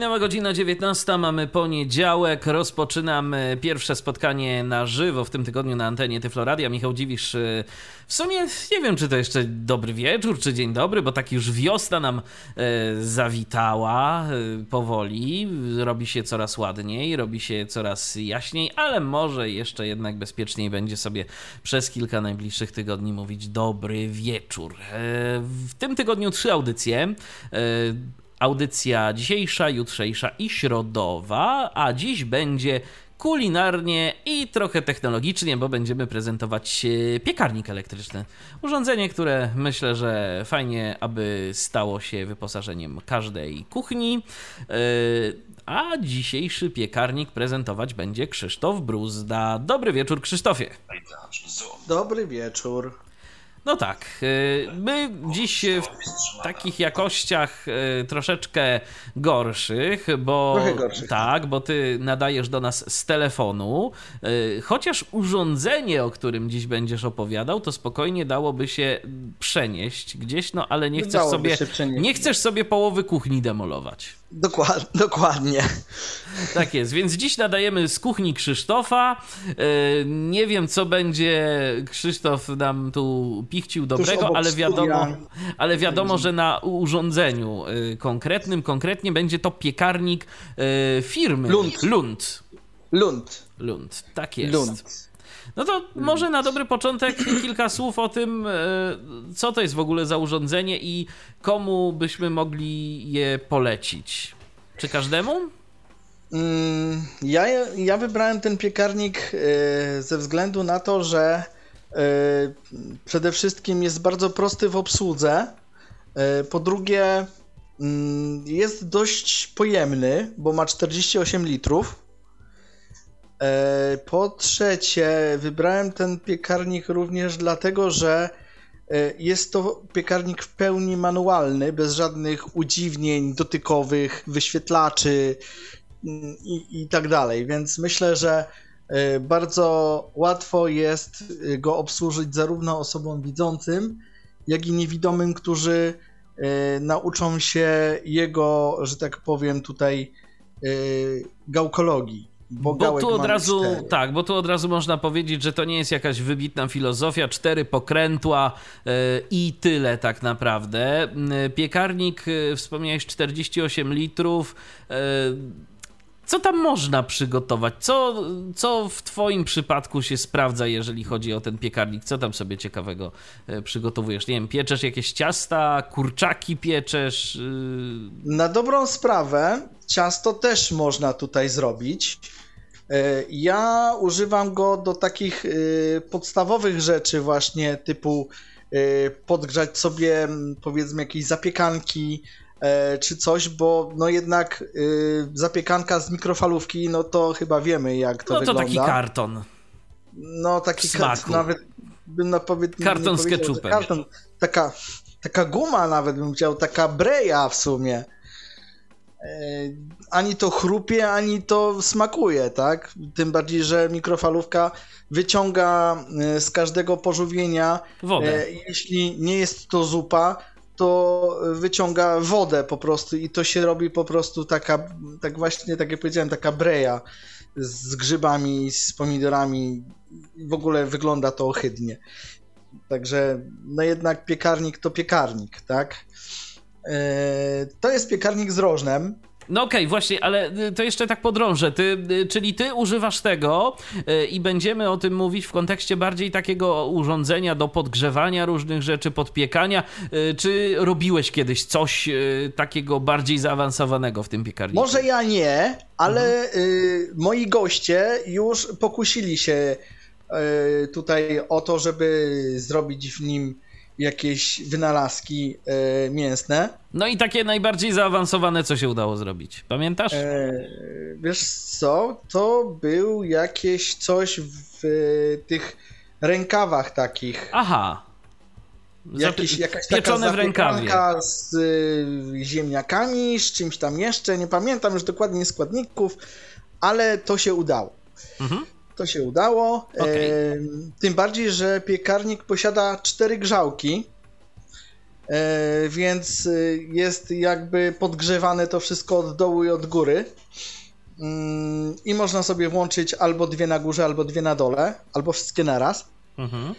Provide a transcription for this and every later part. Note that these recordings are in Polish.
Minęła godzina 19, mamy poniedziałek, rozpoczynamy pierwsze spotkanie na żywo w tym tygodniu na antenie Tyfloradia. Michał Dziwisz, y, w sumie nie wiem, czy to jeszcze dobry wieczór, czy dzień dobry, bo tak już wiosna nam y, zawitała y, powoli, robi się coraz ładniej, robi się coraz jaśniej, ale może jeszcze jednak bezpieczniej będzie sobie przez kilka najbliższych tygodni mówić dobry wieczór. W tym tygodniu trzy audycje audycja dzisiejsza, jutrzejsza i środowa, a dziś będzie kulinarnie i trochę technologicznie, bo będziemy prezentować e, piekarnik elektryczny. Urządzenie, które myślę, że fajnie, aby stało się wyposażeniem każdej kuchni. E, a dzisiejszy piekarnik prezentować będzie Krzysztof Bruzda. Dobry wieczór, Krzysztofie. Dobry wieczór. No tak, y, my dziś w takich jakościach y, troszeczkę gorszych, bo gorszych. tak, bo ty nadajesz do nas z telefonu, y, chociaż urządzenie, o którym dziś będziesz opowiadał, to spokojnie dałoby się przenieść gdzieś, no ale nie chcesz Dałoby sobie nie chcesz sobie połowy kuchni demolować. Dokład, dokładnie. Tak jest, więc dziś nadajemy z kuchni Krzysztofa. Nie wiem, co będzie Krzysztof nam tu pichcił dobrego, ale wiadomo, ale wiadomo, że na urządzeniu y, konkretnym, konkretnie będzie to piekarnik y, firmy Lund. Lund. Lund. Lund, tak jest. Lund. No to może na dobry początek kilka słów o tym, y, co to jest w ogóle za urządzenie i komu byśmy mogli je polecić. Czy każdemu? Mm, Ja, ja wybrałem ten piekarnik e, ze względu na to, że e, przede wszystkim jest bardzo prosty w obsłudze. E, Po drugie, mm, jest dość pojemny, bo ma 48 litrów. E, Po trzecie, wybrałem ten piekarnik również dlatego, że e, jest to piekarnik w pełni manualny, bez żadnych udziwnień dotykowych, wyświetlaczy mm, i, i tak dalej. Więc myślę, że e, bardzo łatwo jest go obsłużyć zarówno osobom widzącym, jak i niewidomym, którzy nauczą się jego, że tak powiem, tutaj gałkologii. Bo, Bo tu od razu, cztery. tak, bo tu od razu można powiedzieć, że to nie jest jakaś wybitna filozofia, cztery pokrętła yy, i tyle tak naprawdę. Yy, Piekarnik, yy, wspomniałeś 48 litrów. Yy, co tam można przygotować? Co, co w Twoim przypadku się sprawdza, jeżeli chodzi o ten piekarnik? Co tam sobie ciekawego przygotowujesz? Nie wiem, pieczesz jakieś ciasta, kurczaki pieczesz? Na dobrą sprawę, ciasto też można tutaj zrobić. E, Ja używam go do takich e, podstawowych rzeczy, właśnie typu e, podgrzać sobie powiedzmy jakieś zapiekanki czy coś, bo no jednak zapiekanka z mikrofalówki, no to chyba wiemy jak to No to wygląda. taki karton. No taki w kart, smaku. nawet bym na powie... Karton z ketchupem. Karton, taka, taka guma nawet bym chciał, taka breja w sumie. E, Ani to chrupie, ani to smakuje, tak? Tym bardziej, że mikrofalówka wyciąga e, z każdego pożywienia, Wodę. e, jeśli nie jest to zupa, to wyciąga wodę po prostu i to się robi po prostu taka, tak właśnie, tak jak powiedziałem, taka breja z grzybami, z pomidorami. W ogóle wygląda to ohydnie. Także, no jednak piekarnik to piekarnik, tak? E, To jest piekarnik z rożnem. No okej, właśnie, ale y, to jeszcze tak podrążę. Ty, y, czyli ty używasz tego y, i będziemy o tym mówić w kontekście bardziej takiego urządzenia do podgrzewania różnych rzeczy, podpiekania. Czy robiłeś kiedyś coś takiego bardziej zaawansowanego w tym piekarniku? Może ja nie, ale y, moi goście już pokusili się tutaj o to, żeby zrobić w nim jakieś wynalazki y, mięsne. No i takie najbardziej zaawansowane, co się udało zrobić. Pamiętasz? E, wiesz co? To był jakieś coś w tych rękawach takich. Aha. Jakiś, jakaś pieczone w rękawie. z y, ziemniakami, z czymś tam jeszcze, nie pamiętam już dokładnie składników, ale to się udało. Mhm. To się udało. Okay. E, tym bardziej, że piekarnik posiada cztery grzałki, e, więc y, jest jakby podgrzewane to wszystko od dołu i od góry. Mm, I można sobie włączyć albo dwie na górze, albo dwie na dole, albo wszystkie naraz. Mhm.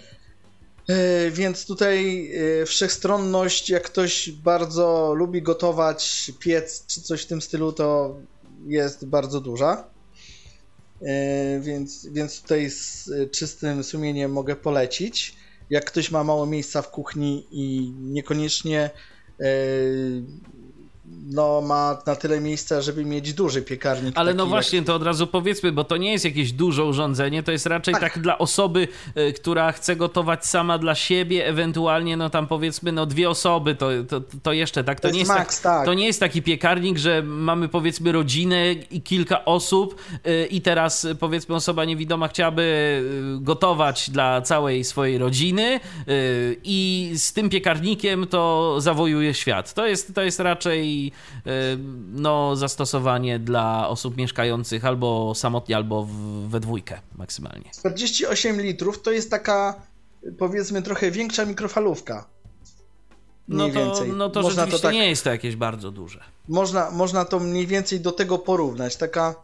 E, więc tutaj e, wszechstronność, jak ktoś bardzo lubi gotować, piec czy coś w tym stylu, to jest bardzo duża. E, więc, więc tutaj z czystym sumieniem mogę polecić. Jak ktoś ma mało miejsca w kuchni i niekoniecznie no, ma na tyle miejsca, żeby mieć duży piekarnik. Ale no właśnie, jak... to od razu powiedzmy, bo to nie jest jakieś duże urządzenie, to jest raczej tak, tak dla osoby, y, która chce gotować sama dla siebie, ewentualnie no tam powiedzmy no dwie osoby, to, to, to jeszcze tak, to, to nie jest, max, tak, tak, to nie jest taki piekarnik, że mamy powiedzmy rodzinę i kilka osób y, i teraz powiedzmy osoba niewidoma chciałaby y, gotować dla całej swojej rodziny i z tym piekarnikiem to zawojuje świat. To jest, to jest raczej Y, no, zastosowanie dla osób mieszkających albo samotnie, albo w, we dwójkę maksymalnie. 48 litrów to jest taka powiedzmy trochę większa mikrofalówka. No to, więcej. no to można rzeczywiście to tak, nie jest to jakieś bardzo duże. Można, można to mniej więcej do tego porównać. Taka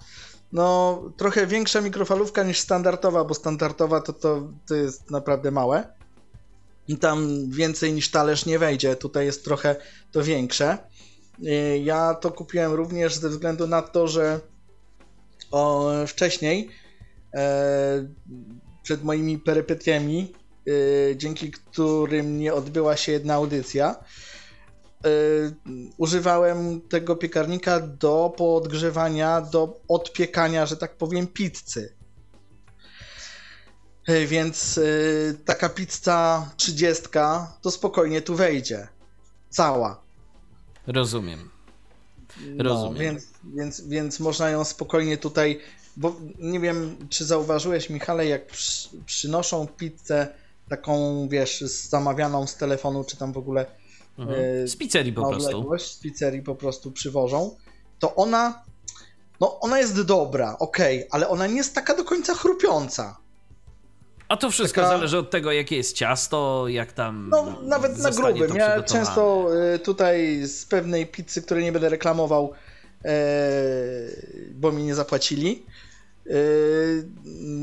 no trochę większa mikrofalówka niż standardowa, bo standardowa to, to, to jest naprawdę małe. I tam więcej niż talerz nie wejdzie. Tutaj jest trochę to większe. Y, ja to kupiłem również ze względu na to, że o, wcześniej e, przed moimi perypetiami, e, dzięki którym nie odbyła się jedna audycja, e, używałem tego piekarnika do podgrzewania, do odpiekania, że tak powiem, pizzy. E, więc e, taka pizza 30 to spokojnie tu wejdzie. Cała. Rozumiem. Rozumiem. No, więc, więc, więc można ją spokojnie tutaj, bo nie wiem, czy zauważyłeś, Michale, jak przy, przynoszą pizzę taką, wiesz, zamawianą z telefonu, czy tam w ogóle mhm. E, z pizzerii po prostu. Z pizzerii po prostu przywożą, to ona, no ona jest dobra, ok, ale ona nie jest taka do końca chrupiąca. A to wszystko Taka... zależy od tego, jakie jest ciasto, jak tam. No, nawet na grubym. Ja często y, tutaj z pewnej pizzy, której nie będę reklamował, e, bo mi nie zapłacili, e,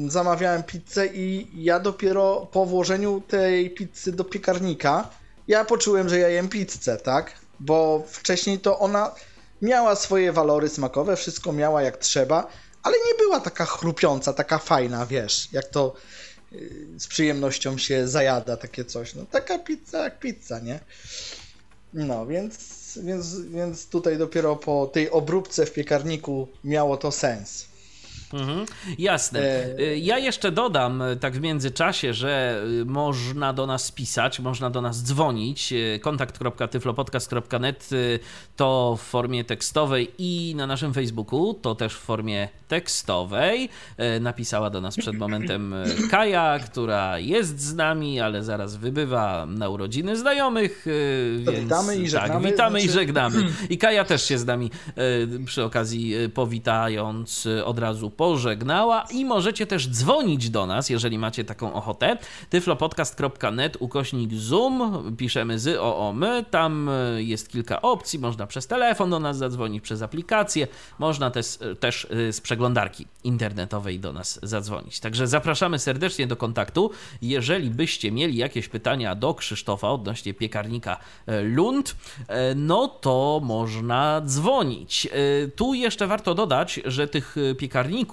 zamawiałem pizzę i ja dopiero po włożeniu tej pizzy do piekarnika, ja poczułem, że ja jem pizzę, tak? Bo wcześniej to ona miała swoje walory smakowe, wszystko miała jak trzeba, ale nie była taka chrupiąca, taka fajna, wiesz, jak to Y, z przyjemnością się zajada takie coś. No taka pizza jak pizza, nie? No, więc, więc, więc tutaj dopiero po tej obróbce w piekarniku miało to sens. Mhm, jasne. E, y, ja jeszcze dodam y, tak w międzyczasie, że y, można do nas pisać, można do nas dzwonić. kontakt.tyflopodcast.net to w formie tekstowej i na naszym Facebooku to też w formie tekstowej. Napisała do nas przed momentem Kaja, która jest z nami, ale zaraz wybywa na urodziny znajomych. Więc, witamy i tak, żegnamy. Tak, witamy znaczy... i żegnamy. I Kaja też się z nami przy okazji powitając od razu po pożegnała i możecie też dzwonić do nas, jeżeli macie taką ochotę. tyflopodcast.net ukośnik zoom, piszemy z o, o my, tam e, jest kilka opcji, można przez telefon do nas zadzwonić, przez aplikację, można też, e, też e, z przeglądarki internetowej do nas zadzwonić. Także zapraszamy serdecznie do kontaktu. Jeżeli byście mieli jakieś pytania do Krzysztofa odnośnie piekarnika Lund, no to można dzwonić. Tu jeszcze warto dodać, że tych piekarników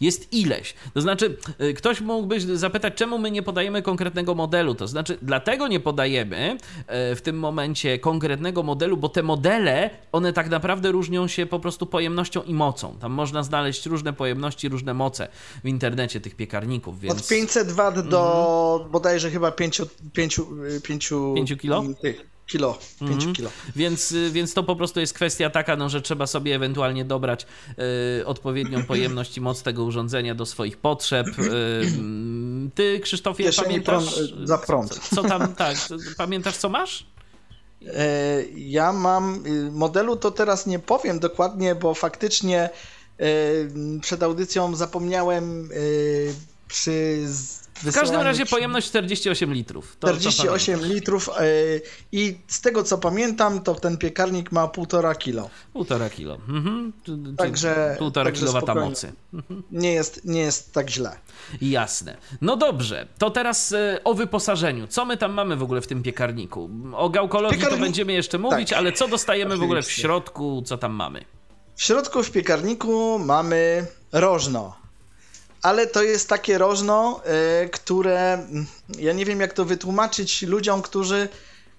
jest ileś. To znaczy, y, ktoś mógłby zapytać, czemu my nie podajemy konkretnego modelu. To znaczy, dlatego nie podajemy y, w tym momencie konkretnego modelu, bo te modele, one tak naprawdę różnią się po prostu pojemnością i mocą. Tam można znaleźć różne pojemności, różne moce w internecie tych piekarników. Więc... Od 500 W do mhm. bodajże chyba 5, 5, 5, 5 kilo? Tych kilo, 5 mhm. kilo. Więc, y, więc to po prostu jest kwestia taka, no, że trzeba sobie ewentualnie dobrać y, odpowiednią pojemność i moc tego urządzenia do swoich potrzeb. Y, Ty, Krzysztofie, pamiętasz... Prąd, za prąd. Co, co tam, tak, pamiętasz co masz? Ja mam, y, modelu to teraz nie powiem dokładnie, bo faktycznie przed audycją zapomniałem przy w każdym razie pojemność 48 litrów. To, 48 litrów yy, i z tego co pamiętam, to ten piekarnik ma 1,5 kilo. 1,5 kilo. Mhm. Także 1,5 kilowata mocy. Mhm. Nie, jest, nie jest tak źle. Jasne. No dobrze, to teraz yy, o wyposażeniu. Co my tam mamy w ogóle w tym piekarniku? O gałkologii Piekarnik... to będziemy jeszcze mówić, tak. ale co dostajemy Oczywiście. w ogóle w środku, co tam mamy? W środku w piekarniku mamy rożno ale to jest takie rożno, y, które ja nie wiem jak to wytłumaczyć ludziom, którzy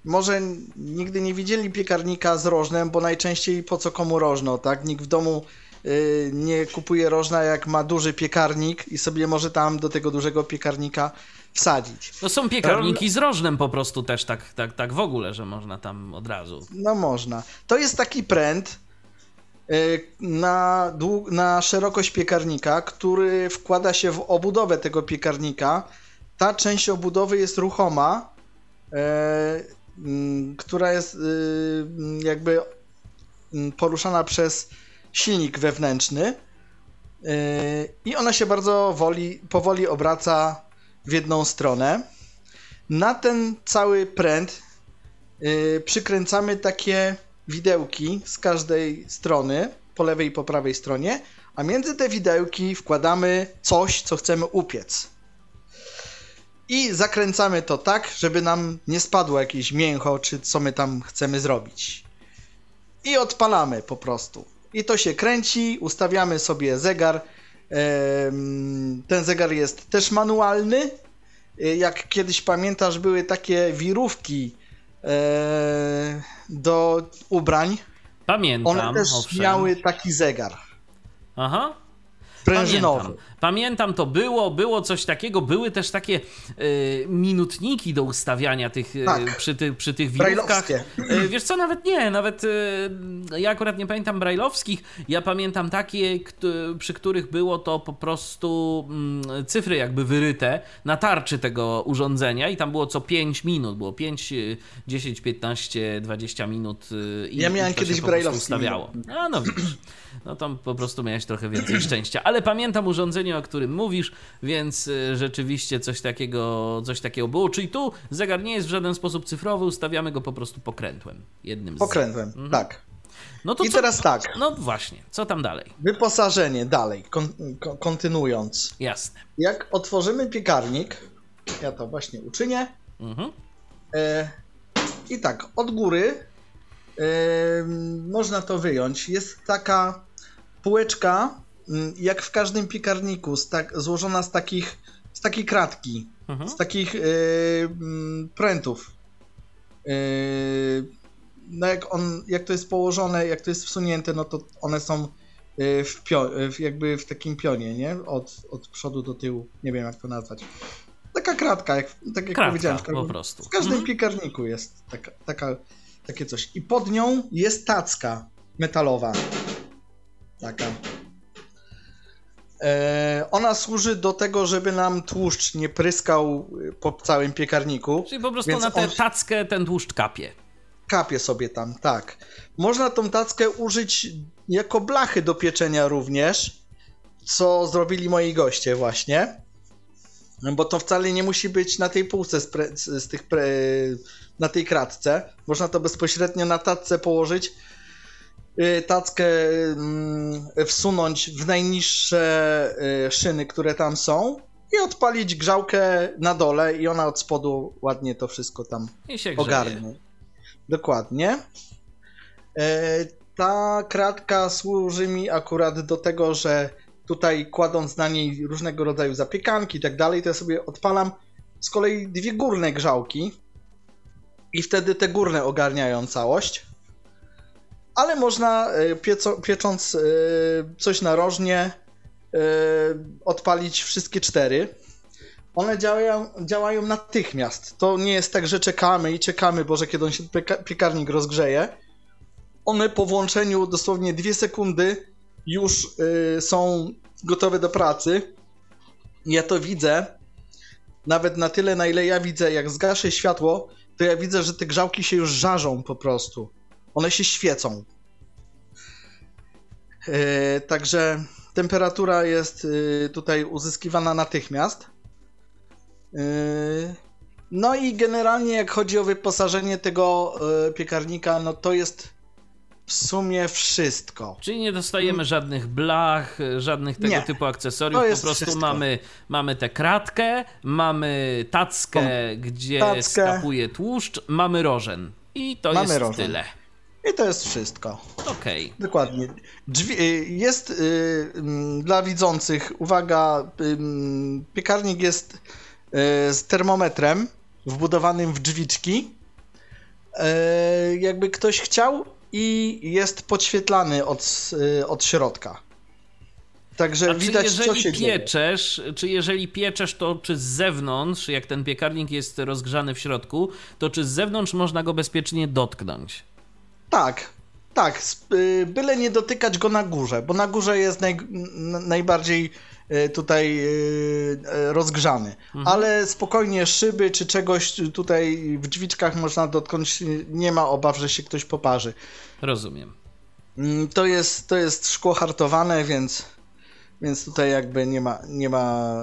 może nigdy nie widzieli piekarnika z rożnem, bo najczęściej po co komu rożno, tak? Nikt w domu y, nie kupuje rożna jak ma duży piekarnik i sobie może tam do tego dużego piekarnika wsadzić. No są piekarniki z rożnem po prostu też tak, tak, tak w ogóle, że można tam od razu. No można. To jest taki pręt, Y, na, na szerokość piekarnika, który wkłada się w obudowę tego piekarnika. Ta część obudowy jest ruchoma, y, mm, która jest y, jakby poruszana przez silnik wewnętrzny i ona się bardzo woli, powoli obraca w jedną stronę. Na ten cały pręt przykręcamy takie widełki z każdej strony, po lewej i po prawej stronie, a między te widełki wkładamy coś, co chcemy upiec. I zakręcamy to tak, żeby nam nie spadło jakieś mięcho, czy co my tam chcemy zrobić. I odpalamy po prostu. I to się kręci, ustawiamy sobie zegar. Ten zegar jest też manualny. Jak kiedyś pamiętasz, były takie wirówki do ubrań. Pamiętam. One też owszem. miały taki zegar. Aha. Prężynowy. Pamiętam. Pamiętam to było, było coś takiego, były też takie y, minutniki do ustawiania tych y, tak. przy, ty, przy tych wirówkach. Y, wiesz co, nawet nie, nawet ja akurat nie pamiętam brajlowskich, ja pamiętam takie, przy których było to po prostu mm, cyfry jakby wyryte na tarczy tego urządzenia i tam było co 5 minut, było 5, 10, 15, 20 minut i Ja miałem kiedyś brajlowski. ustawiało. A no widzisz, no tam po prostu miałeś trochę więcej szczęścia, ale pamiętam urządzenie o którym mówisz, więc y, rzeczywiście coś takiego, coś takiego było. Czyli tu zegar nie jest w żaden sposób cyfrowy, ustawiamy go po prostu pokrętłem. Jednym z... Pokrętłem, mhm. tak. No to I co, teraz tak. No właśnie, co tam dalej? Wyposażenie dalej, kon, kontynuując. Jasne. Jak otworzymy piekarnik, ja to właśnie uczynię. Mhm. E, I tak, od góry e, można to wyjąć. Jest taka półeczka jak w każdym piekarniku, z tak, złożona z takich, z takiej kratki, mhm. z takich yy, prętów. Yy, no jak, on, jak to jest położone, jak to jest wsunięte, no to one są y, w, pio, jakby w takim pionie, nie? Od, od przodu do tyłu. Nie wiem jak to nazwać. Taka kratka, jak, tak jak Kratka, powiedziałem. W każdym, po prostu. W każdym mhm. piekarniku jest taka, taka, takie coś. I pod nią jest tacka metalowa. Taka. E, ona służy do tego, żeby nam tłuszcz nie pryskał y, po całym piekarniku. Czyli po prostu na tę on... tackę ten tłuszcz kapie. Kapie sobie tam, tak. Można tą tackę użyć jako blachy do pieczenia również, co zrobili moi goście właśnie. Bo to wcale nie musi być na tej półce z, pre, z tych pre, na tej kratce. Można to bezpośrednio na tacce położyć tackę mm, wsunąć w najniższe y, szyny, które tam są i odpalić grzałkę na dole i ona od spodu ładnie to wszystko tam ogarnie. Dokładnie. E, ta kratka służy mi akurat do tego, że tutaj kładąc na niej różnego rodzaju zapiekanki i tak dalej, to ja sobie odpalam z kolei dwie górne grzałki i wtedy te górne ogarniają całość ale można e, pieco, piecząc e, coś narożnie e, odpalić wszystkie cztery. One działają, działają natychmiast. To nie jest tak, że czekamy i czekamy, Boże, kiedy on się piekarnik rozgrzeje. One po włączeniu dosłownie dwie sekundy już są gotowe do pracy. Ja to widzę Nawet na tyle, na ile ja widzę, jak zgaszę światło, to ja widzę, że te grzałki się już żarzą po prostu. One się świecą. Yy, także temperatura jest yy, tutaj uzyskiwana natychmiast. Yy, no i generalnie jak chodzi o wyposażenie tego piekarnika, no to jest w sumie wszystko. Czyli nie dostajemy żadnych blach, żadnych tego Nie. typu akcesoriów. Po prostu wszystko. mamy, mamy tę kratkę, mamy tackę, gdzie tackę. skapuje tłuszcz, mamy rożen. I to Mamy jest rożen. tyle. I to jest wszystko. Okej. Dokładnie. Drzwi, y, jest y, mm, dla widzących, uwaga, ym, piekarnik jest y, z termometrem wbudowanym w drzwiczki. Y, jakby ktoś chciał i jest podświetlany od, y, od środka. Także A czy widać, co jeżeli się dzieje. pieczesz, czy jeżeli pieczesz, to czy z zewnątrz, jak ten piekarnik jest rozgrzany w środku, to czy z zewnątrz można go bezpiecznie dotknąć? Tak, tak. y, Byle nie dotykać go na górze, bo na górze jest naj, najbardziej y, tutaj y, rozgrzany. Ale spokojnie szyby czy czegoś tutaj w drzwiczkach można dotknąć. Nie ma obaw, że się ktoś poparzy. Rozumiem. Mm, To jest, to jest szkło hartowane, więc, więc tutaj jakby nie ma, nie ma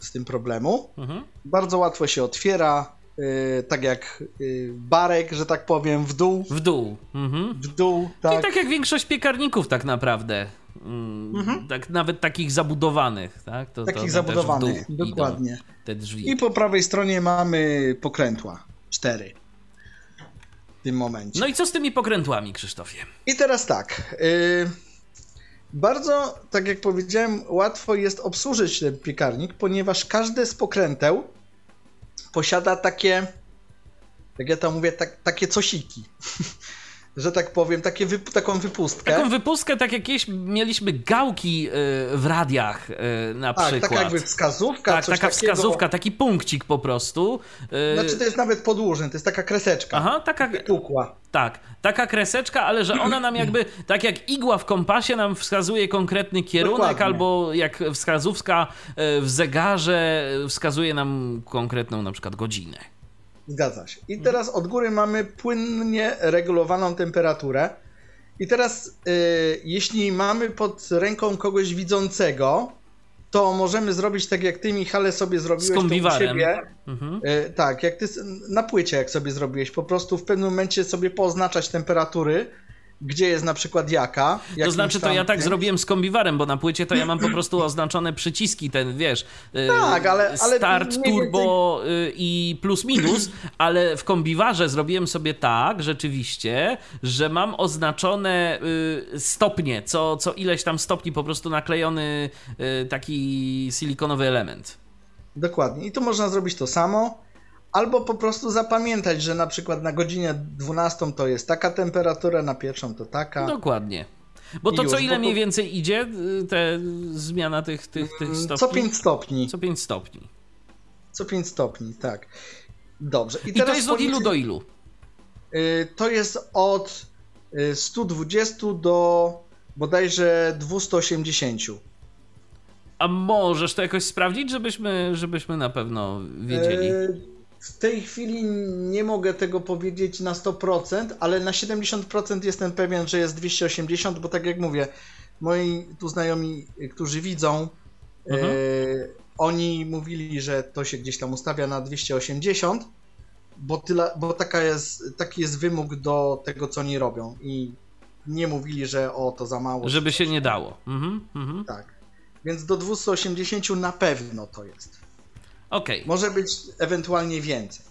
z tym problemu. Mhm. Bardzo łatwo się otwiera. Y, Tak jak y, barek, że tak powiem, w dół, W dół. Mhm. w dół, Czyli tak. tak jak większość piekarników tak naprawdę. Mm, Tak, nawet takich zabudowanych, tak? To, to Takich też zabudowanych, dokładnie. Te drzwi. I po prawej stronie mamy pokrętła. Cztery. W tym momencie. No i co z tymi pokrętłami, Krzysztofie? I teraz tak. y, bardzo, tak jak powiedziałem, łatwo jest obsłużyć ten piekarnik, ponieważ każde z pokręteł posiada takie, jak ja to mówię, tak, takie cosiki. Że tak powiem, takie taką wypustkę. Taką wypustkę, tak jakieś mieliśmy gałki y, w radiach y, na tak, przykład. taka jakby wskazówka. tak, taka takiego. wskazówka, taki punkcik po prostu. Y, Znaczy to jest nawet podłużny, to jest taka kreseczka. Aha, taka, Pukła. tak, taka kreseczka, ale że ona nam jakby, tak jak igła w kompasie nam wskazuje konkretny kierunek, Dokładnie. albo jak wskazówka w zegarze wskazuje nam konkretną na przykład godzinę. Zgadza się. I teraz od góry mamy płynnie regulowaną temperaturę. I teraz, y, jeśli mamy pod ręką kogoś widzącego, to możemy zrobić tak, jak ty, Michale, sobie zrobiłeś to u siebie. Mhm. Y, tak, jak ty na płycie, jak sobie zrobiłeś, po prostu w pewnym momencie sobie poznaczać temperatury, gdzie jest na przykład jaka. To znaczy, to ja tak zrobiłem z kombiwarem, bo na płycie to ja mam po prostu oznaczone przyciski, ten wiesz. y, Tak, ale- ale Start, turbo y, i plus minus, ale w kombiwarze zrobiłem sobie tak, rzeczywiście, że mam oznaczone y, stopnie, co, co ileś tam stopni po prostu naklejony taki silikonowy element. Dokładnie. I tu można zrobić to samo. Albo po prostu zapamiętać, że na przykład na godzinę 12 to jest taka temperatura, na pierwszą to taka. Dokładnie. Bo to I co już, ile bo mniej to- więcej idzie, y, te zmiana tych, tych, tych stopni? Co 5 stopni. Co 5 stopni. Co 5 stopni, tak. Dobrze. I to jest od ilu do ilu? Y, To jest od y, 120 do bodajże 280. A możesz to jakoś sprawdzić, żebyśmy, żebyśmy na pewno wiedzieli? W tej chwili nie mogę tego powiedzieć na 100%, ale na 70% jestem pewien, że jest 280, bo tak jak mówię, moi tu znajomi, którzy widzą, Mhm. y, oni mówili, że to się gdzieś tam ustawia na 280, bo, tyle, bo taka jest, taki jest wymóg do tego, co oni robią i nie mówili, że o, to za mało. Żeby się nie dało. Mhm, mhm. Tak. Więc do 280 na pewno to jest. Okej. Może być ewentualnie więcej.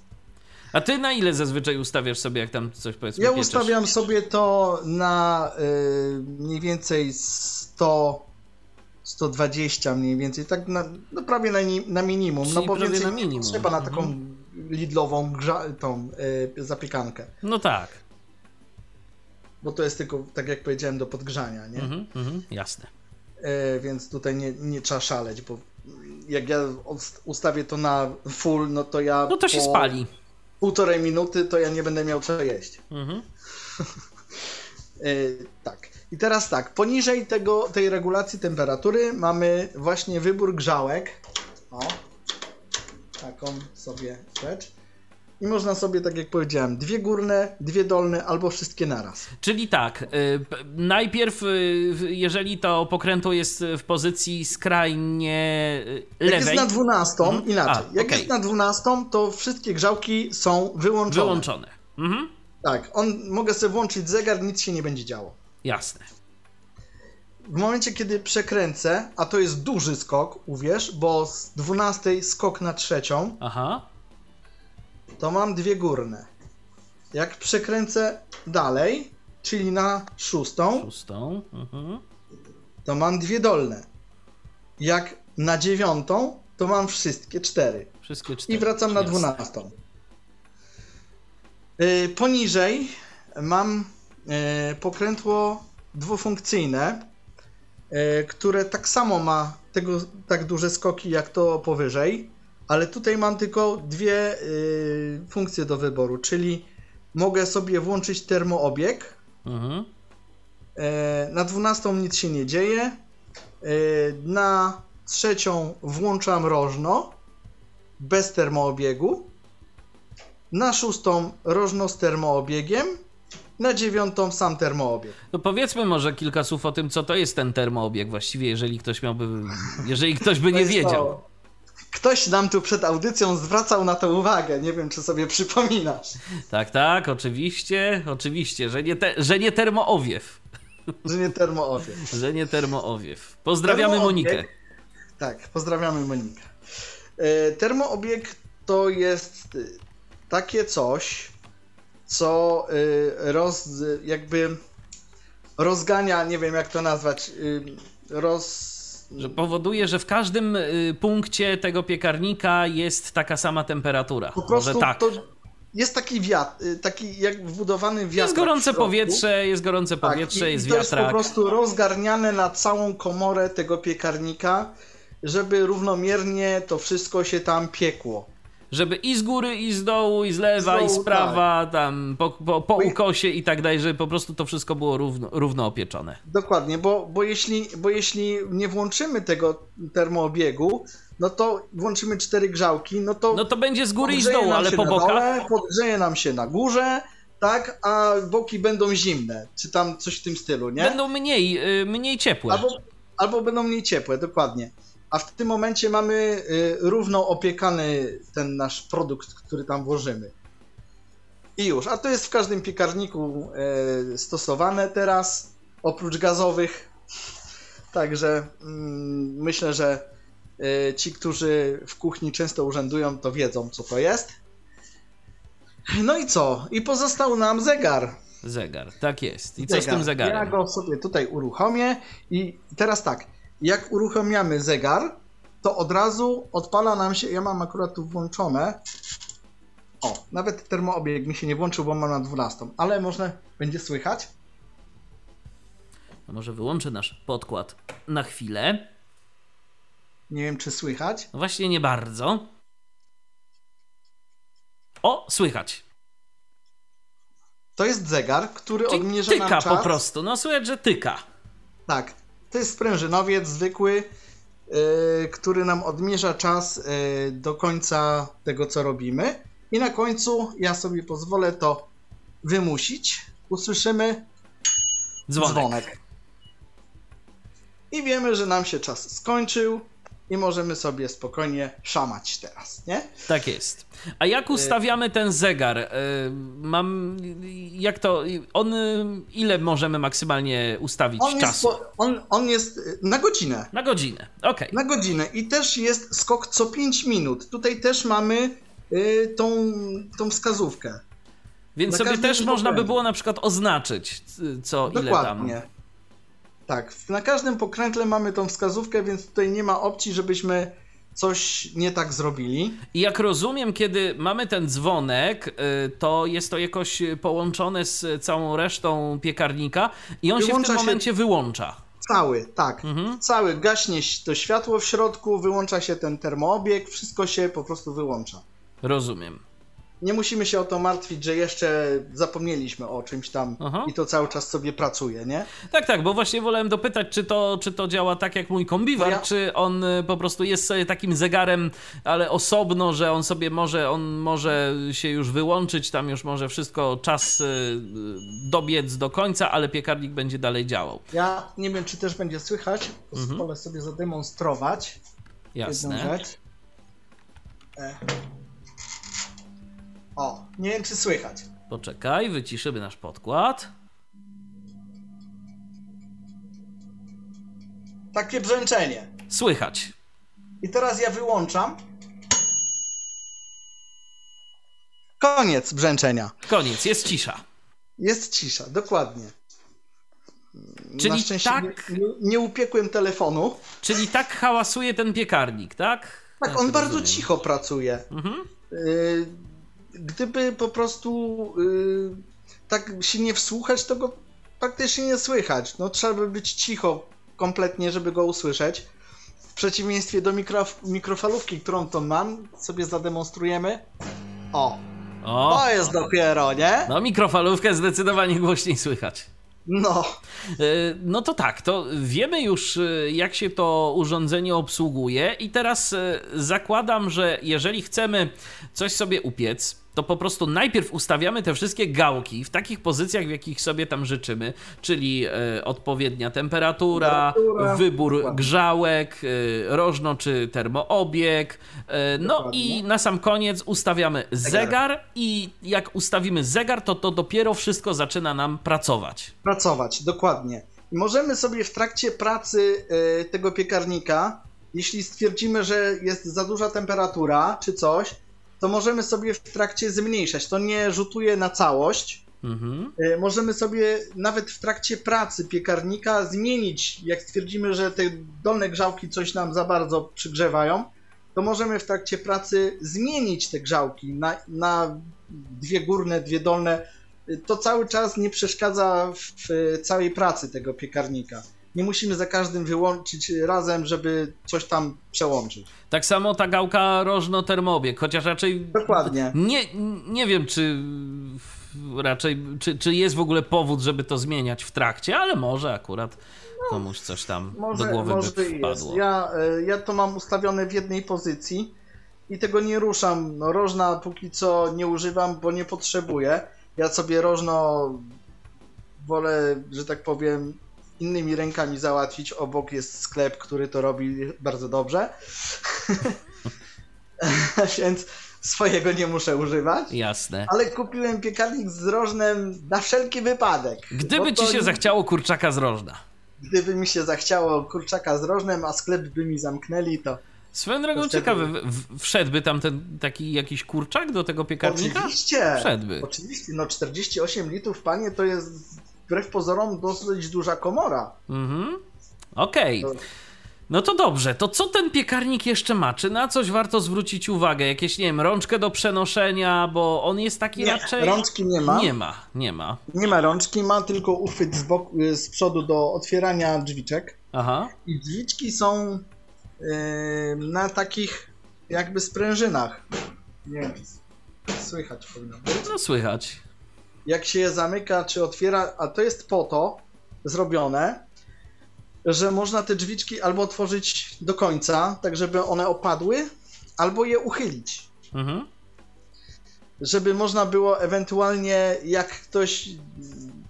A ty na ile zazwyczaj ustawiasz sobie, jak tam coś powiedzmy Ja pieczesz? ustawiam sobie to na y, mniej więcej 100, 120 mniej więcej, tak na, no prawie na, na minimum, Czyli no bo więcej na minimum. trzeba na taką Mhm. lidlową grza, tą y, zapiekankę, No tak. bo to jest tylko, tak jak powiedziałem, do podgrzania, nie? Mhm, mhm, jasne. Y, więc tutaj nie, nie trzeba szaleć, bo jak ja ust- ustawię to na full, no to ja No to się spali. półtorej minuty to ja nie będę miał co jeść. Mhm. Yy, tak. I teraz tak, poniżej tego, tej regulacji temperatury mamy właśnie wybór grzałek. O. Tak taką sobie rzecz. I można sobie, tak jak powiedziałem, dwie górne, dwie dolne albo wszystkie naraz. Czyli tak, y, najpierw, y, jeżeli to pokrętło jest w pozycji skrajnie lewej. Jak jest na 12, mhm. inaczej. A, jak okay. jest na 12, to wszystkie grzałki są wyłączone. Wyłączone. Mhm. Tak, on mogę sobie włączyć zegar, nic się nie będzie działo. Jasne. W momencie, kiedy przekręcę, a to jest duży skok, uwierz, bo z 12 skok na trzecią. Aha to mam dwie górne. Jak przekręcę dalej, czyli na szóstą, szóstą. Mhm. to mam dwie dolne. Jak na dziewiątą, to mam wszystkie cztery. Wszystkie cztery. I wracam na dwunastą. Yy, poniżej mam yy, pokrętło dwufunkcyjne, yy, które tak samo ma tego, tak duże skoki jak to powyżej ale tutaj mam tylko dwie y, funkcje do wyboru, czyli mogę sobie włączyć termoobieg. Mhm. E, na 12 nic się nie dzieje. E, na trzecią włączam rożno bez termoobiegu. Na szóstą rożno z termoobiegiem. Na dziewiątą sam termoobieg. No powiedzmy może kilka słów o tym, co to jest ten termoobieg właściwie, jeżeli ktoś miałby, jeżeli ktoś by nie wiedział. Ktoś nam tu przed audycją zwracał na to uwagę. Nie wiem, czy sobie przypominasz. Tak, tak, oczywiście, oczywiście, że nie, te, że nie termoowiew. Że nie termoowiew. że nie termoowiew. Pozdrawiamy Monikę. Tak, pozdrawiamy Monikę. E, termoobieg to jest e, takie coś, co e, roz, jakby rozgania, nie wiem jak to nazwać, roz że powoduje, że w każdym y, punkcie tego piekarnika jest taka sama temperatura. Po prostu tak. to jest taki wiatr, y, taki jak wbudowany wiatr. Jest gorące powietrze, jest gorące tak, powietrze, jest to wiatrak. jest po prostu rozgarniane na całą komorę tego piekarnika, żeby równomiernie to wszystko się tam piekło żeby i z góry, i z dołu, i z lewa, i z prawa, tak. tam po, po, po ukosie i tak dalej, żeby po prostu to wszystko było równo, równo opieczone. Dokładnie, bo, bo, jeśli, bo jeśli nie włączymy tego termoobiegu, no to włączymy cztery grzałki, no to... No to będzie z góry i z dołu, ale po bokach... Podgrzeje nam się na górze, tak, a boki będą zimne, czy tam coś w tym stylu, nie? Będą mniej, y, mniej ciepłe. Albo, albo będą mniej ciepłe, dokładnie a w tym momencie mamy y, równo opiekany ten nasz produkt, który tam włożymy. I już, a to jest w każdym piekarniku y, stosowane teraz, oprócz gazowych. Także mm, myślę, że y, ci, którzy w kuchni często urzędują, to wiedzą, co to jest. No i co? I pozostał nam zegar. Zegar, tak jest. I co z tym zegarem? Ja go sobie tutaj uruchomię i teraz tak jak uruchamiamy zegar, to od razu odpala nam się, ja mam akurat tu włączone, o, nawet termoobieg mi się nie włączył, bo mam na 12, ale można, będzie słychać? No może wyłączę nasz podkład na chwilę. Nie wiem, czy słychać. No właśnie nie bardzo. O, słychać. To jest zegar, który Czyli odmierza tyka nam czas. po prostu, no słychać, że tyka. Tak, to jest sprężynowiec zwykły, yy, który nam odmierza czas yy, do końca tego, co robimy. I na końcu ja sobie pozwolę to wymusić. Usłyszymy dzwonek. dzwonek. I wiemy, że nam się czas skończył i możemy sobie spokojnie szamać teraz, nie? Tak jest. A jak y- ustawiamy ten zegar? Y, mam. Jak to. On. Ile możemy maksymalnie ustawić on czasu? Jest, on, on jest na godzinę. Na godzinę, okej. Okay. Na godzinę. I też jest skok co 5 minut. Tutaj też mamy y, tą, tą wskazówkę. Więc na sobie też można by było na przykład oznaczyć, co Dokładnie. ile tam. Tak, na każdym pokrętle mamy tą wskazówkę, więc tutaj nie ma opcji, żebyśmy coś nie tak zrobili. I jak rozumiem, kiedy mamy ten dzwonek, y, to jest to jakoś połączone z całą resztą piekarnika i on wyłącza się w tym momencie wyłącza. Cały, tak. Mhm. Cały gaśnie to światło w środku, wyłącza się ten termoobieg, wszystko się po prostu wyłącza. Rozumiem. Nie musimy się o to martwić, że jeszcze zapomnieliśmy o czymś tam Aha. i to cały czas sobie pracuje, nie? Tak, tak, bo właśnie wolałem dopytać, czy to, czy to działa tak jak mój kombiwar, ja... czy on y, po prostu jest sobie takim zegarem, ale osobno, że on sobie może, on może się już wyłączyć, tam już może wszystko, czas y, dobiec do końca, ale piekarnik będzie dalej działał. Ja nie wiem, czy też będzie słychać, pozwolę mhm. sobie zademonstrować Jasne. jedną rzecz. E. O, nie wiem czy słychać. Poczekaj, wyciszymy nasz podkład. Takie brzęczenie. Słychać. I teraz ja wyłączam. Koniec brzęczenia. Koniec, jest cisza. Jest cisza, dokładnie. Czyli tak. Nie, nie, upiekłem telefonu. Czyli tak hałasuje ten piekarnik, tak? Tak, on bardzo cicho pracuje. Mhm. Y gdyby po prostu yy, tak się nie wsłuchać, to go praktycznie nie słychać. No trzeba by być cicho kompletnie, żeby go usłyszeć. W przeciwieństwie do mikrof mikrofalówki, którą to mam, sobie zademonstrujemy. O! o to jest dopiero, nie? No mikrofalówkę zdecydowanie głośniej słychać. No. E, no to tak, to wiemy już, e, jak się to urządzenie obsługuje, i teraz e, zakładam, że jeżeli chcemy coś sobie upiec, to po prostu najpierw ustawiamy te wszystkie gałki w takich pozycjach, w jakich sobie tam życzymy, czyli e, odpowiednia temperatura, temperatura wybór dokładnie. grzałek, e, rożno czy termoobieg. E, no dokładnie. i na sam koniec ustawiamy zegar. zegar i jak ustawimy zegar, to to dopiero wszystko zaczyna nam pracować. Pracować, dokładnie. możemy sobie w trakcie pracy tego piekarnika, jeśli stwierdzimy, że jest za duża temperatura czy coś, to możemy sobie w trakcie zmniejszać. To nie rzutuje na całość. Mhm. E, możemy sobie nawet w trakcie pracy piekarnika zmienić, jak stwierdzimy, że te dolne grzałki coś nam za bardzo przygrzewają, to możemy w trakcie pracy zmienić te grzałki na, na dwie górne, dwie dolne. E, to cały czas nie przeszkadza w całej pracy tego piekarnika nie musimy za każdym wyłączyć razem, żeby coś tam przełączyć. Tak samo ta gałka rożno-termobieg, chociaż raczej. Dokładnie. Nie, nie wiem, czy raczej, czy, czy jest w ogóle powód, żeby to zmieniać w trakcie, ale może akurat no, komuś coś tam może, do głowy może by wpadło. Jest. Ja, e, ja to mam ustawione w jednej pozycji i tego nie ruszam. No, rożna póki co nie używam, bo nie potrzebuję. Ja sobie rożno wolę, że tak powiem, innymi rękami załatwić. Obok jest sklep, który to robi bardzo dobrze. Więc swojego nie muszę używać. Jasne. Ale kupiłem piekarnik z rożnem na wszelki wypadek. Gdyby ci się zachciało kurczaka z rożna. Gdyby mi się zachciało kurczaka z rożnem, a sklep by mi zamknęli, to. Swoją drogą ciekawy, wszedłby tam ten taki jakiś kurczak do tego piekarnika? Oczywiście. Wszedłby. Oczywiście, no 48 litrów, panie, to jest wbrew pozorom dosyć duża komora. Mhm. Okej. Okay. No to dobrze, to co ten piekarnik jeszcze ma? Czy na coś warto zwrócić uwagę? Jakieś, nie wiem, rączkę do przenoszenia, bo on jest taki nie, raczej... rączki nie ma. Nie ma, nie ma. Nie ma rączki, ma tylko uchwyt z, boku, z przodu do otwierania drzwiczek. Aha. I drzwiczki są yy, na takich jakby sprężynach. Nie wiem, słychać powinno być. No słychać jak się je zamyka czy otwiera, a to jest po to zrobione, że można te drzwiczki albo otworzyć do końca, tak żeby one opadły, albo je uchylić. Mhm. Żeby można było ewentualnie, jak ktoś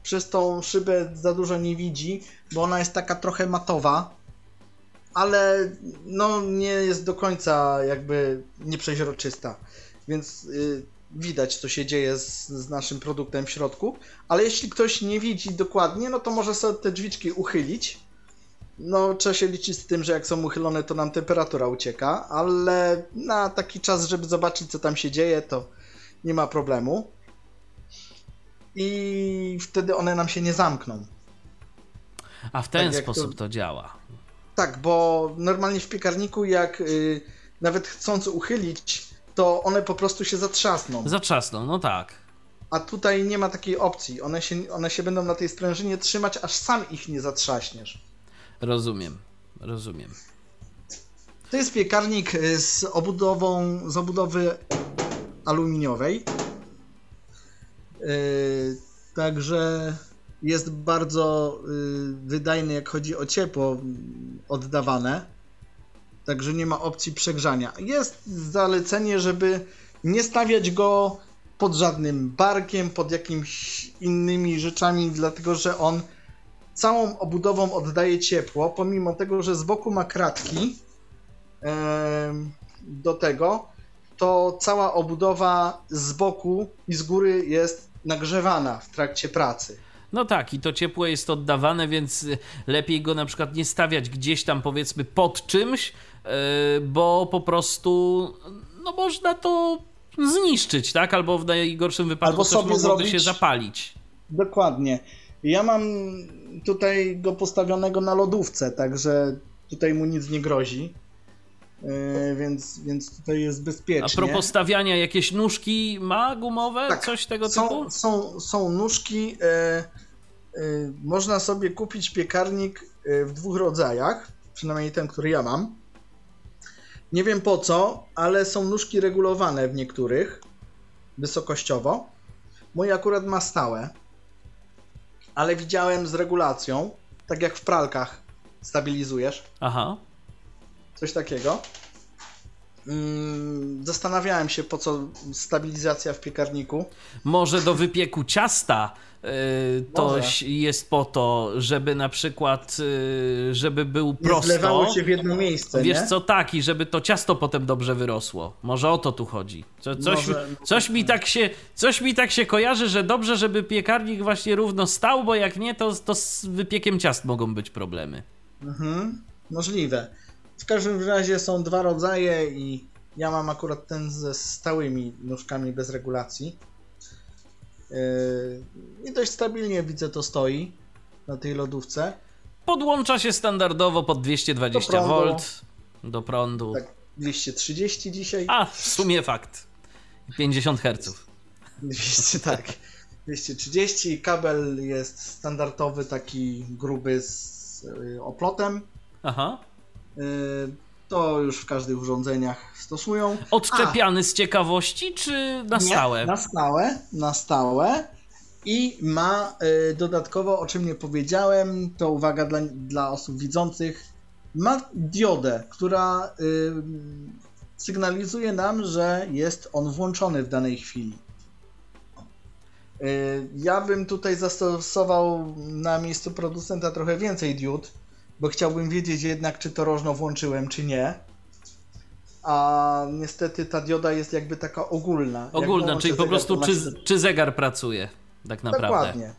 przez tą szybę za dużo nie widzi, bo ona jest taka trochę matowa, ale no nie jest do końca jakby nieprzeźroczysta. Więc y, widać, co się dzieje z, z, naszym produktem w środku, ale jeśli ktoś nie widzi dokładnie, no to może sobie te drzwiczki uchylić. No, trzeba się liczyć z tym, że jak są uchylone, to nam temperatura ucieka, ale na taki czas, żeby zobaczyć, co tam się dzieje, to nie ma problemu. I wtedy one nam się nie zamkną. A w ten tak sposób to... to... działa. Tak, bo normalnie w piekarniku, jak yy, nawet chcąc uchylić to one po prostu się zatrzasną. Zatrzasną, no tak. A tutaj nie ma takiej opcji. One się, one się będą na tej sprężynie trzymać, aż sam ich nie zatrzaśniesz. Rozumiem, rozumiem. To jest piekarnik y, z obudową, z obudowy aluminiowej. Także jest bardzo wydajny, jak chodzi o ciepło oddawane. Także nie ma opcji przegrzania. Jest zalecenie, żeby nie stawiać go pod żadnym barkiem, pod jakimiś innymi rzeczami, dlatego że on całą obudową oddaje ciepło, pomimo tego, że z boku ma kratki do tego, to cała obudowa z boku i z góry jest nagrzewana w trakcie pracy. No tak, i to ciepło jest oddawane, więc lepiej go na przykład nie stawiać gdzieś tam powiedzmy pod czymś, e, bo po prostu no można to zniszczyć, tak? Albo w najgorszym wypadku Albo sobie zrobić... się zapalić. Dokładnie. Ja mam tutaj go postawionego na lodówce, także tutaj mu nic nie grozi. Yy, więc, więc tutaj jest bezpiecznie. A propos stawiania, jakieś nóżki ma gumowe? Tak, coś tego są, typu? Są, są nóżki. Yy, yy, można sobie kupić piekarnik w dwóch rodzajach, przynajmniej ten, który ja mam. Nie wiem po co, ale są nóżki regulowane w niektórych wysokościowo. Mój akurat ma stałe, ale widziałem z regulacją, tak jak w pralkach stabilizujesz. Aha. Coś takiego. Mm, zastanawiałem się, po co stabilizacja w piekarniku. Może do wypieku ciasta to Może. jest po to, żeby na przykład, y, żeby był prosto. Nie zlewało się w jedno miejsce, Wiesz nie? co, tak, i żeby to ciasto potem dobrze wyrosło. Może o to tu chodzi. Co, coś, Może... coś, mi tak się, coś mi tak się kojarzy, że dobrze, żeby piekarnik właśnie równo stał, bo jak nie, to, to z wypiekiem ciast mogą być problemy. Mhm, możliwe. W każdym razie są dwa rodzaje i ja mam akurat ten ze stałymi nóżkami bez regulacji. Yy, I dość stabilnie widzę to stoi na tej lodówce. Podłącza się standardowo pod 220 V do prądu. Tak, 230 dzisiaj. A, w sumie fakt. 50 Hz. 200, tak. 230. Kabel jest standardowy, taki gruby z y, oplotem. Aha. Yy, to już w każdych urządzeniach stosują. Odczepiany A, z ciekawości, czy na stałe? Nie, na stałe, na stałe. I ma y, dodatkowo, o czym nie powiedziałem, to uwaga dla, dla osób widzących, ma diodę, która y, sygnalizuje nam, że jest on włączony w danej chwili. Y, ja bym tutaj zastosował na miejscu producenta trochę więcej diod, bo chciałbym wiedzieć jednak, czy to rożno włączyłem, czy nie. A niestety ta dioda jest jakby taka ogólna. Ogólna, czyli po prostu czy, czy zegar pracuje, tak naprawdę. Dokładnie.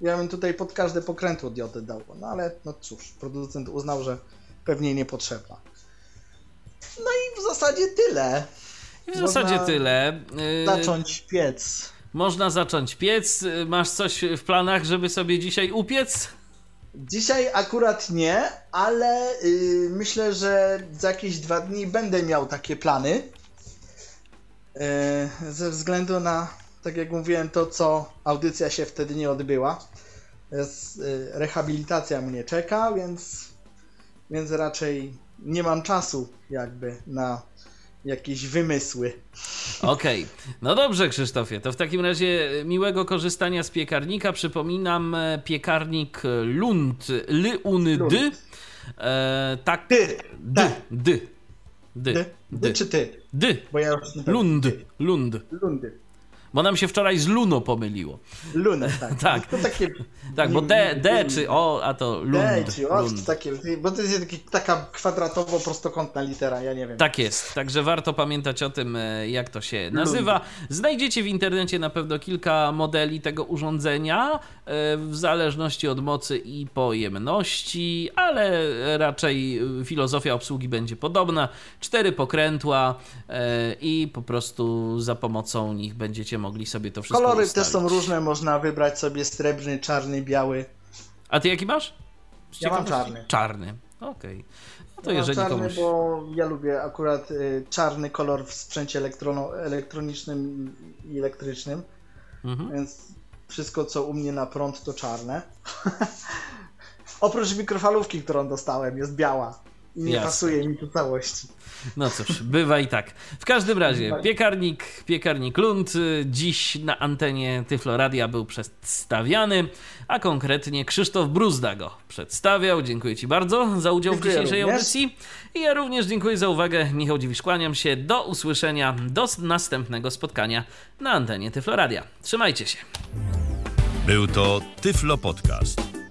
Ja bym tutaj pod każde pokrętło diodę dał, no ale no cóż, producent uznał, że pewnie niepotrzebna. No i w zasadzie tyle. I w Można zasadzie tyle. Y, zacząć piec. Można zacząć piec. Masz coś w planach, żeby sobie dzisiaj upiec? Dzisiaj akurat nie, ale yy, myślę, że za jakieś dwa dni będę miał takie plany. Yy, ze względu na, tak jak mówiłem, to co audycja się wtedy nie odbyła. Jest, yy, rehabilitacja mnie czeka, więc, więc raczej nie mam czasu jakby na jakieś wymysły. Okej, okay. no dobrze Krzysztofie, to w takim razie miłego korzystania z piekarnika. Przypominam, e, piekarnik Lund, Lyun dy. E, tak. Dy. Dy. Dy. Dy. Dy. Dy. czy ty? Dy. Bo ja już Lund. Lund. Lundy. Bo nam się wczoraj z Luno pomyliło. Lunę, tak. tak. To takie... tak, bo D, D czy O, a to Lund. D czy O, takie, bo to jest taki, taka kwadratowo prostokątna litera, ja nie wiem. Tak jest, także warto pamiętać o tym, e, jak to się nazywa. Znajdziecie w internecie na pewno kilka modeli tego urządzenia, e, w zależności od mocy i pojemności, ale raczej filozofia obsługi będzie podobna. Cztery pokrętła e, i po prostu za pomocą nich będziecie mogli sobie to wszystko Kolory ustawić. też są różne, można wybrać sobie srebrny, czarny, biały. A ty jaki masz? Ja mam czarny. Czarny, okej. Okay. No to ja jeżeli czarny, komuś... bo ja lubię akurat y, czarny kolor w sprzęcie elektronicznym i elektrycznym, mhm. więc wszystko co u mnie na prąd to czarne. Oprócz mikrofalówki, którą dostałem, jest biała. Nie Jasne. pasuje mi to całości. No cóż, bywa i tak. W każdym razie, piekarnik, piekarnik Lund y, dziś na antenie Tyfloradia był przedstawiany, a konkretnie Krzysztof Bruzda go przedstawiał. Dziękuję Ci bardzo za udział Dziękuję w dzisiejszej również. audycji. I ja również dziękuję za uwagę. Michał Dziwisz, kłaniam się. Do usłyszenia, do następnego spotkania na antenie Tyfloradia. Trzymajcie się. Był to Tyflo Podcast.